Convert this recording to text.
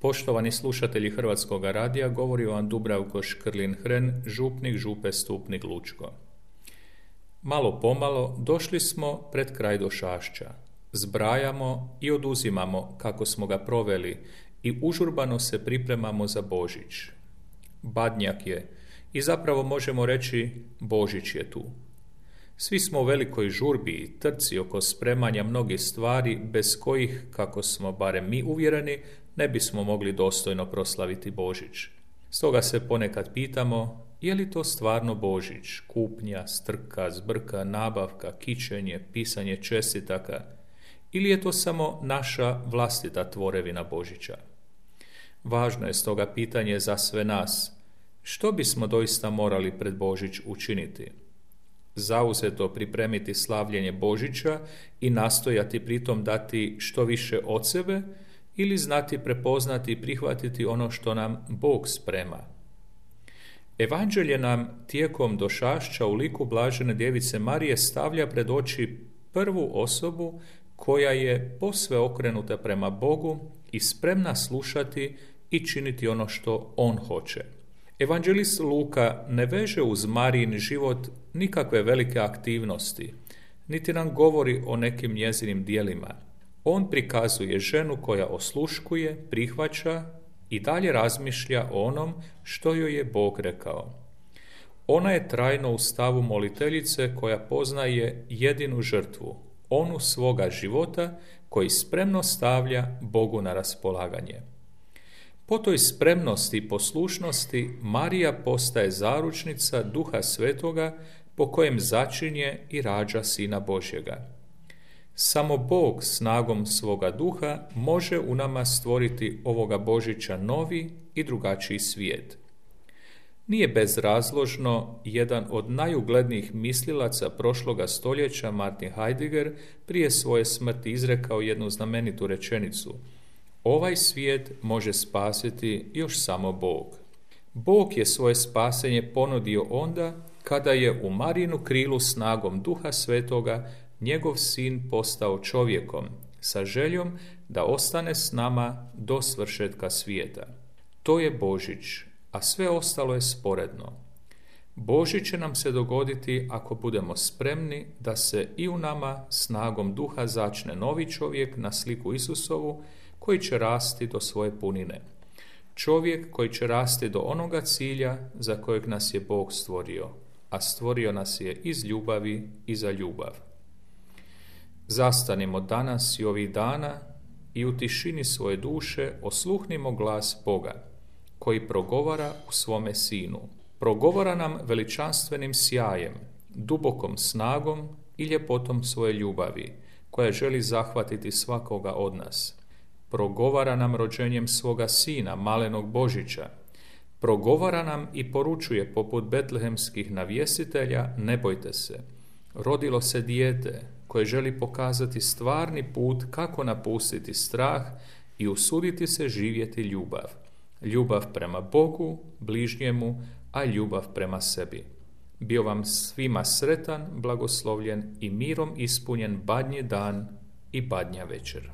Poštovani slušatelji Hrvatskog radija, govori vam Dubravko Škrlin-Hren, župnik župe Stupnik Lučko. Malo pomalo došli smo pred kraj do šašća. Zbrajamo i oduzimamo kako smo ga proveli i užurbano se pripremamo za Božić. Badnjak je i zapravo možemo reći Božić je tu. Svi smo u velikoj žurbi i trci oko spremanja mnogih stvari bez kojih, kako smo barem mi uvjereni, ne bismo mogli dostojno proslaviti Božić. Stoga se ponekad pitamo, je li to stvarno Božić, kupnja, strka, zbrka, nabavka, kićenje, pisanje čestitaka, ili je to samo naša vlastita tvorevina Božića? Važno je stoga pitanje za sve nas, što bismo doista morali pred Božić učiniti? Zauzeto pripremiti slavljenje Božića i nastojati pritom dati što više od sebe, ili znati prepoznati i prihvatiti ono što nam Bog sprema. Evanđelje nam tijekom došašća u liku blažene djevice Marije stavlja pred oči prvu osobu koja je posve okrenuta prema Bogu i spremna slušati i činiti ono što On hoće. Evanđelist Luka ne veže uz Marijin život nikakve velike aktivnosti, niti nam govori o nekim njezinim dijelima. On prikazuje ženu koja osluškuje, prihvaća i dalje razmišlja o onom što joj je Bog rekao. Ona je trajno u stavu moliteljice koja poznaje jedinu žrtvu, onu svoga života koji spremno stavlja Bogu na raspolaganje. Po toj spremnosti i poslušnosti Marija postaje zaručnica Duha Svetoga po kojem začinje i rađa Sina Božjega. Samo Bog snagom svoga duha može u nama stvoriti ovoga Božića novi i drugačiji svijet. Nije bezrazložno jedan od najuglednijih mislilaca prošloga stoljeća Martin Heidegger prije svoje smrti izrekao jednu znamenitu rečenicu Ovaj svijet može spasiti još samo Bog. Bog je svoje spasenje ponudio onda kada je u Marinu krilu snagom duha svetoga njegov sin postao čovjekom sa željom da ostane s nama do svršetka svijeta. To je Božić, a sve ostalo je sporedno. Božić će nam se dogoditi ako budemo spremni da se i u nama snagom duha začne novi čovjek na sliku Isusovu koji će rasti do svoje punine. Čovjek koji će rasti do onoga cilja za kojeg nas je Bog stvorio, a stvorio nas je iz ljubavi i za ljubav. Zastanimo danas i ovih dana i u tišini svoje duše osluhnimo glas Boga, koji progovara u svome sinu. Progovara nam veličanstvenim sjajem, dubokom snagom i ljepotom svoje ljubavi, koja želi zahvatiti svakoga od nas. Progovara nam rođenjem svoga sina, malenog Božića. Progovara nam i poručuje poput betlehemskih navjesitelja, ne bojte se. Rodilo se dijete, koje želi pokazati stvarni put kako napustiti strah i usuditi se živjeti ljubav. Ljubav prema Bogu, bližnjemu, a ljubav prema sebi. Bio vam svima sretan, blagoslovljen i mirom ispunjen badnji dan i badnja večer.